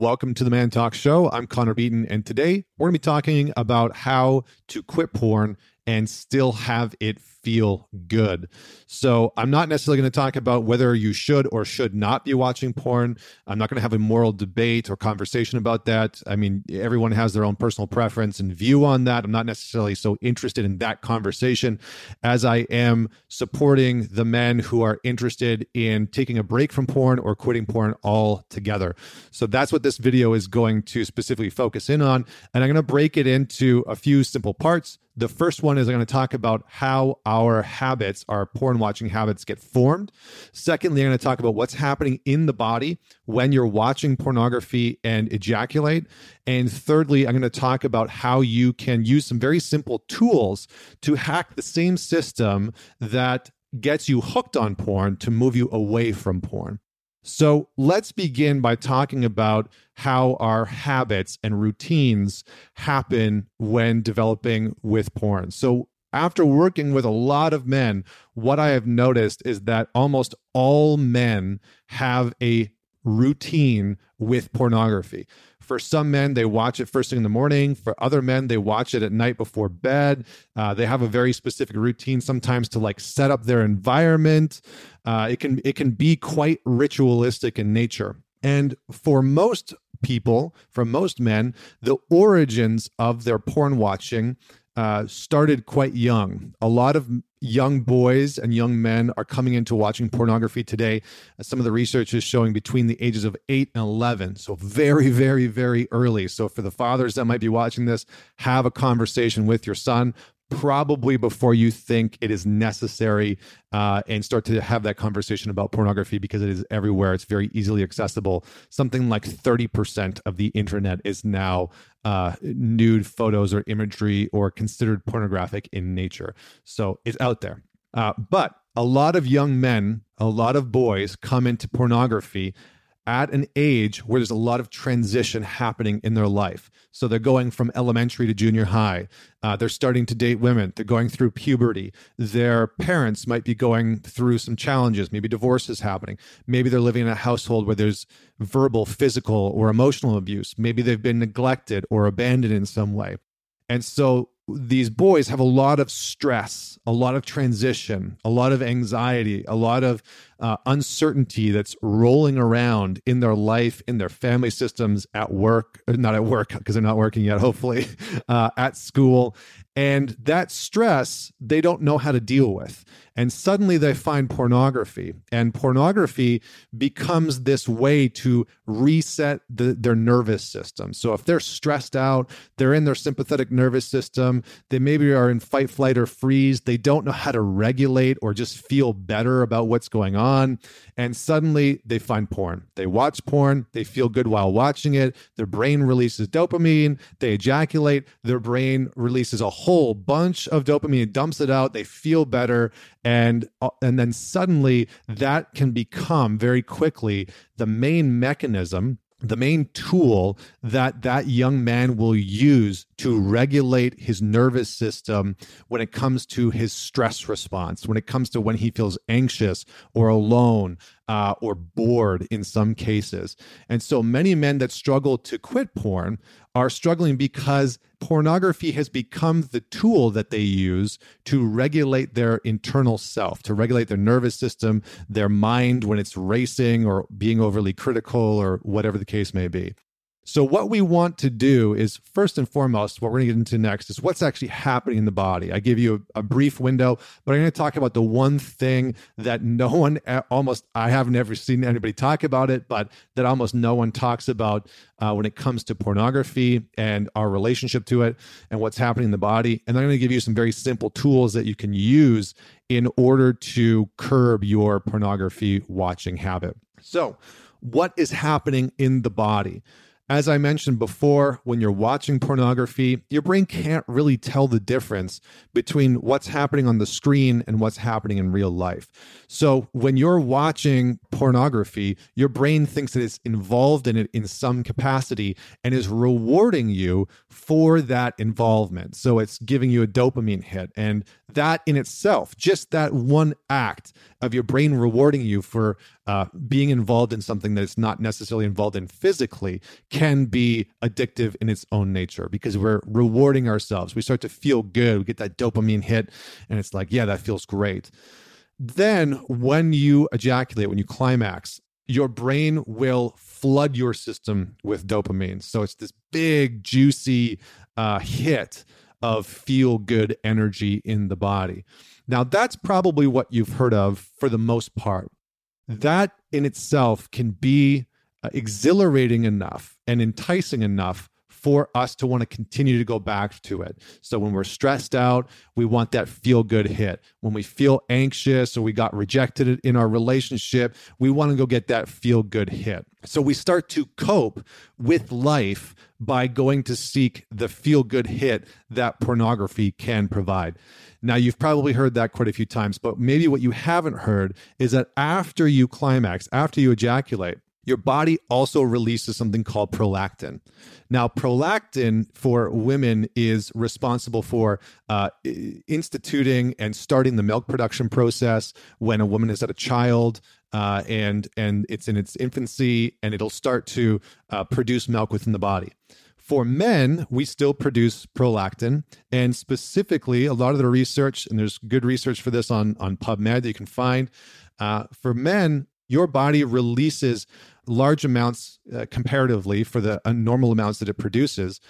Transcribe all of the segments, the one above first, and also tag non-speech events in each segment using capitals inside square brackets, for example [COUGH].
Welcome to the ManTalks Show. I'm Connor Beaton, and today we're going to be talking about how to quit porn and still have it feel good. So, I'm not necessarily going to talk about whether you should or should not be watching porn. I'm not going to have a moral debate or conversation about that. I mean, everyone has their own personal preference and view on that. I'm not necessarily so interested in that conversation as I am supporting the men who are interested in taking a break from porn or quitting porn altogether. So, that's what this video is going to specifically focus in on. And I'm going to break it into a few simple parts. The first one is I'm going to talk about how our habits, our porn watching habits, get formed. Secondly, I'm going to talk about what's happening in the body when you're watching pornography and ejaculate. And thirdly, I'm going to talk about how you can use some very simple tools to hack the same system that gets you hooked on porn to move you away from porn. So let's begin by talking about how our habits and routines happen when developing with porn. So, after working with a lot of men, what I have noticed is that almost all men have a routine with pornography. For some men, they watch it first thing in the morning. For other men, they watch it at night before bed. Uh, they have a very specific routine sometimes to like set up their environment. Uh, it can it can be quite ritualistic in nature. And for most people, for most men, the origins of their porn watching uh, started quite young. A lot of young boys and young men are coming into watching pornography today. Some of the research is showing between the ages of 8 and 11. So, very, very, very early. So, for the fathers that might be watching this, have a conversation with your son probably before you think it is necessary uh, and start to have that conversation about pornography because it is everywhere. It's very easily accessible. Something like 30% of the internet is now uh, nude photos or imagery or considered pornographic in nature. So it's out there. Uh, but a lot of young men, a lot of boys come into pornography at an age where there's a lot of transition happening in their life. So they're going from elementary to junior high. Uh, they're starting to date women. They're going through puberty. Their parents might be going through some challenges. Maybe divorce is happening. Maybe they're living in a household where there's verbal, physical, or emotional abuse. Maybe they've been neglected or abandoned in some way. And so these boys have a lot of stress, a lot of transition, a lot of anxiety, a lot of uh, uncertainty that's rolling around in their life, in their family systems, at work, uh, not at work because they're not working yet, [LAUGHS] hopefully, uh, at school. And that stress, they don't know how to deal with. And suddenly they find pornography, and pornography becomes this way to reset the, their nervous system. So if they're stressed out, they're in their sympathetic nervous system, they maybe are in fight, flight, or freeze, they don't know how to regulate or just feel better about what's going on on, and suddenly they find porn. They watch porn, they feel good while watching it, their brain releases dopamine, they ejaculate, their brain releases a whole bunch of dopamine, dumps it out, they feel better, and uh, and then suddenly that can become very quickly the main mechanism the main tool that that young man will use to regulate his nervous system when it comes to his stress response, when it comes to when he feels anxious or alone uh, or bored in some cases. And so many men that struggle to quit porn are struggling because pornography has become the tool that they use to regulate their internal self, to regulate their nervous system, their mind when it's racing or being overly critical or whatever the case may be. So, what we want to do is first and foremost, what we're going to get into next is what's actually happening in the body. I give you a, a, brief window, but I'm going to talk about the one thing that no one, almost, I have never seen anybody talk about it, but that almost no one talks about uh, when it comes to pornography and our relationship to it and what's happening in the body. And I'm going to give you some very simple tools that you can use in order to curb your pornography watching habit. So, what is happening in the body? As I mentioned before, when you're watching pornography, your brain can't really tell the difference between what's happening on the screen and what's happening in real life. So when you're watching pornography, your brain thinks that it's involved in it in some capacity and is rewarding you for that involvement. So it's giving you a dopamine hit. And that in itself, just that one act of your brain rewarding you for uh, being involved in something that it's not necessarily involved in physically can be addictive in its own nature because we're rewarding ourselves. We start to feel good. We get that dopamine hit, and it's like, yeah, that feels great. Then, when you ejaculate, when you climax, your brain will flood your system with dopamine. So it's this big, juicy uh, hit of feel good energy in the body. Now, that's probably what you've heard of for the most part. That in itself can be exhilarating enough and enticing enough for us to want to continue to go back to it. So when we're stressed out, we want that feel good hit. When we feel anxious or we got rejected in our relationship, we want to go get that feel good hit. So we start to cope with life by going to seek the feel good hit that pornography can provide. Now, you've probably heard that quite a few times, but maybe what you haven't heard is that after you climax, after you ejaculate, your body also releases something called prolactin. Now, prolactin for women is responsible for uh, instituting and starting the milk production process when a woman has had a child. Uh, and and it's in its infancy, and it'll start to uh, produce milk within the body. For men, we still produce prolactin, and specifically, a lot of the research, and there's good research for this on on PubMed that you can find. Uh, for men, your body releases large amounts uh, comparatively for the uh, normal amounts that it produces,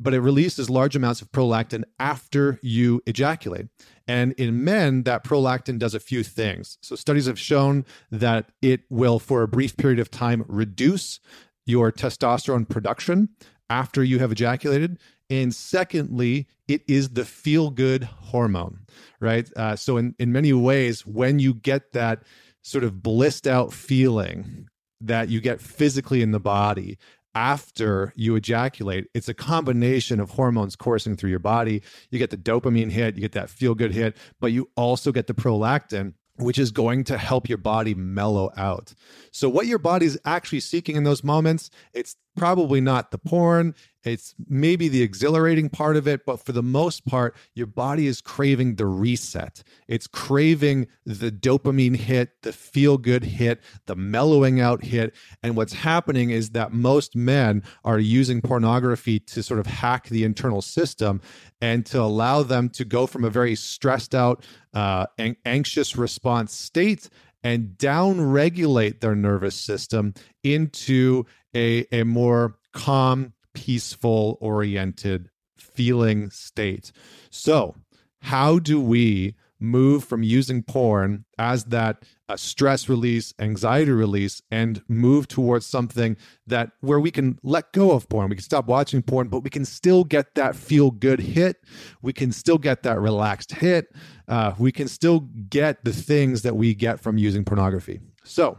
but it releases large amounts of prolactin after you ejaculate. And in men, that prolactin does a few things. So studies have shown that it will, for a brief period of time, reduce your testosterone production after you have ejaculated. And secondly, it is the feel good hormone, right? Uh, so, in, in many ways, when you get that sort of blissed out feeling that you get physically in the body after you ejaculate, it's a combination of hormones coursing through your body. You get the dopamine hit, you get that feel good hit, but you also get the prolactin, which is going to help your body mellow out. So, what your body's actually seeking in those moments, it's probably not the porn. It's maybe the exhilarating part of it, but for the most part, your body is craving the reset. It's craving the dopamine hit, the feel good hit, the mellowing out hit. And what's happening is that most men are using pornography to sort of hack the internal system and to allow them to go from a very stressed out, uh, anxious response state and down regulate their nervous system into a, a more calm, peaceful, oriented feeling state. So, how do we move from using porn as that uh, stress release, anxiety release, and move towards something that where we can let go of porn. We can stop watching porn, but we can still get that feel good hit. We can still get that relaxed hit. Uh, we can still get the things that we get from using pornography. So,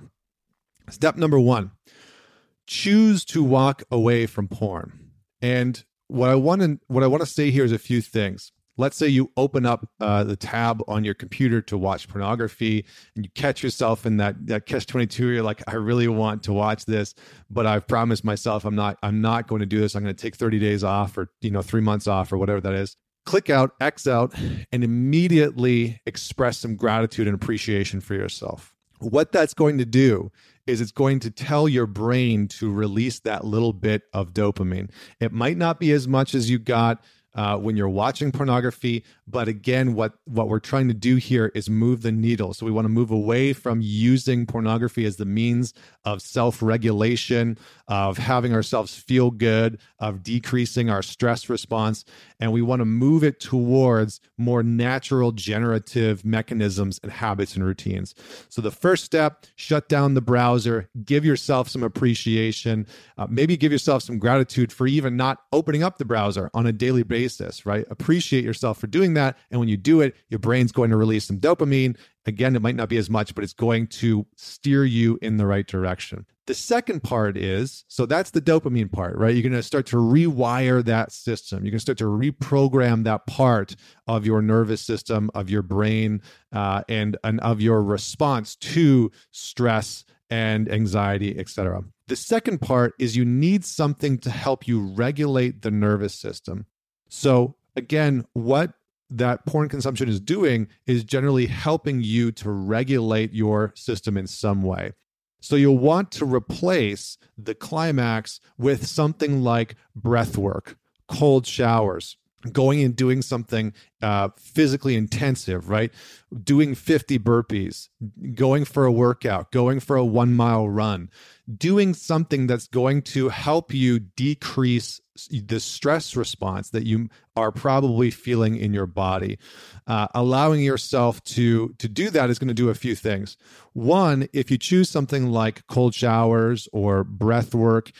step number one choose to walk away from porn. And what I want to what I want to say here is a few things. Let's say you open up uh, the tab on your computer to watch pornography and you catch yourself in that, that catch 22 you're like i really want to watch this but i've promised myself i'm not i'm not going to do this. I'm going to take 30 days off or you know three months off or whatever that is. Click out x out and immediately express some gratitude and appreciation for yourself. What that's going to do is it's going to tell your brain to release that little bit of dopamine it might not be as much as you got uh, when you're watching pornography. But again, what what we're trying to do here is move the needle. So we want to move away from using pornography as the means of self-regulation, of having ourselves feel good, of decreasing our stress response, and we want to move it towards more natural generative mechanisms and habits and routines. So the first step, shut down the browser, give yourself some appreciation, uh, maybe give yourself some gratitude for even not opening up the browser on a daily basis right? Appreciate yourself for doing that. And when you do it, your brain's going to release some dopamine. Again, it might not be as much, but it's going to steer you in the right direction. The second part is so that's the dopamine part, right? You're going to start to rewire that system. You're going to start to reprogram that part of your nervous system, of your brain, uh, and, and of your response to stress and anxiety, etc. The second part is you need something to help you regulate the nervous system. So, again, what that porn consumption is doing is generally helping you to regulate your system in some way. So you'll want to replace the climax with something like breath work, cold showers, going and doing something uh, physically intensive, right? Doing 50 burpees, going for a workout, going for a one mile run, doing something that's going to help you decrease the stress response that you are probably feeling in your body. Uh, allowing yourself to to do that is going to do a few things. One, if you choose something like cold showers or breath work,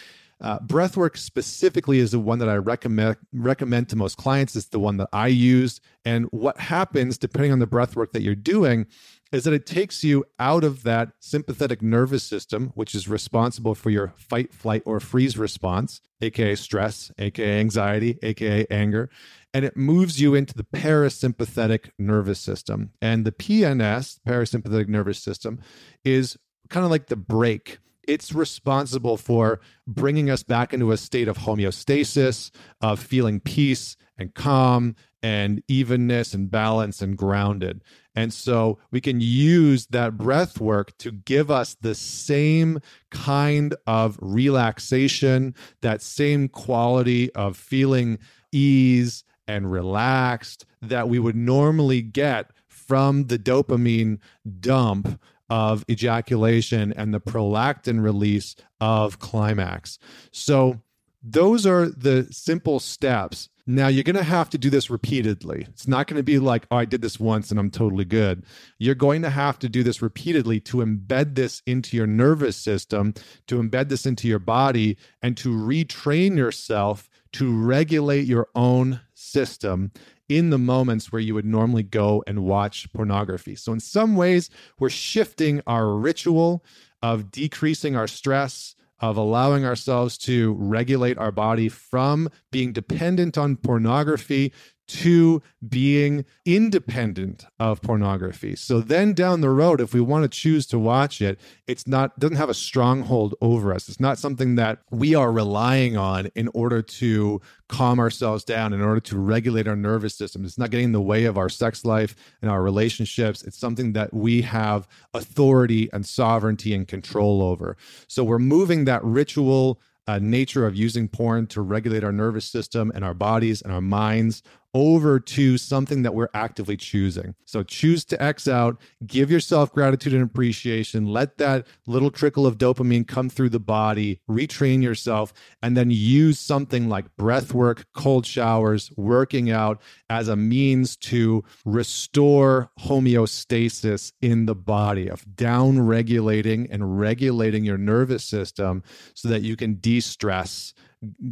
uh, breathwork specifically is the one that I recommend recommend to most clients. It's the one that I use. And what happens, depending on the breathwork that you're doing, is that it takes you out of that sympathetic nervous system, which is responsible for your fight, flight, or freeze response, aka stress, aka anxiety, aka anger, and it moves you into the parasympathetic nervous system. And the PNS, parasympathetic nervous system, is kind of like the brake it's responsible for bringing us back into a state of homeostasis, of feeling peace and calm and evenness and balance and grounded. And so we can use that breath work to give us the same kind of relaxation, that same quality of feeling ease and relaxed that we would normally get from the dopamine dump of ejaculation and the prolactin release of climax. So, those are the simple steps. Now, you're going to have to do this repeatedly. It's not going to be like, oh, I did this once and I'm totally good. You're going to have to do this repeatedly to embed this into your nervous system, to embed this into your body, and to retrain yourself to regulate your own system in the moments where you would normally go and watch pornography. So, in some ways, we're shifting our ritual of decreasing our stress, of allowing ourselves to regulate our body from being dependent on pornography to being independent of pornography. So then down the road if we want to choose to watch it, it's not doesn't have a stronghold over us. It's not something that we are relying on in order to calm ourselves down in order to regulate our nervous system. It's not getting in the way of our sex life and our relationships. It's something that we have authority and sovereignty and control over. So we're moving that ritual uh, nature of using porn to regulate our nervous system and our bodies and our minds over to something that we're actively choosing. So choose to X out, give yourself gratitude and appreciation, let that little trickle of dopamine come through the body, retrain yourself, and then use something like breath work, cold showers, working out as a means to restore homeostasis in the body, of down regulating and regulating your nervous system so that you can de stress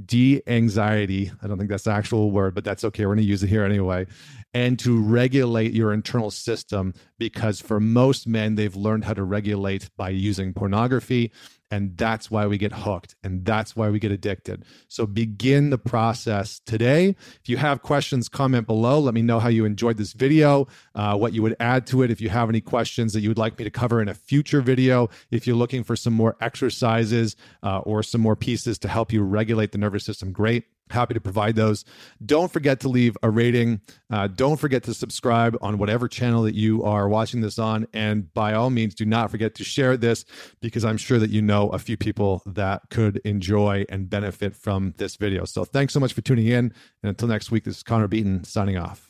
de anxiety. I don't think that's the actual word, but that's okay. We're going to use it here anyway. And to regulate your internal system, because for most men, they've learned how to regulate by using pornography and that's why we get hooked and that's why we get addicted. So begin the process today. If you have questions, comment below. Let me know how you enjoyed this video, uh, what you would add to it. If you have any questions that you would like me to cover in a future video, if you're looking for some more exercises uh, or some more pieces to help you regulate the nervous system, great happy to provide those. Don't forget to leave a rating. Uh, don't forget to subscribe on whatever channel that you are watching this on. And by all means do not forget to share this because i'm sure that you know a few people that could enjoy and benefit from this video. So thanks so much for tuning in. And until next week this is connor beaton signing off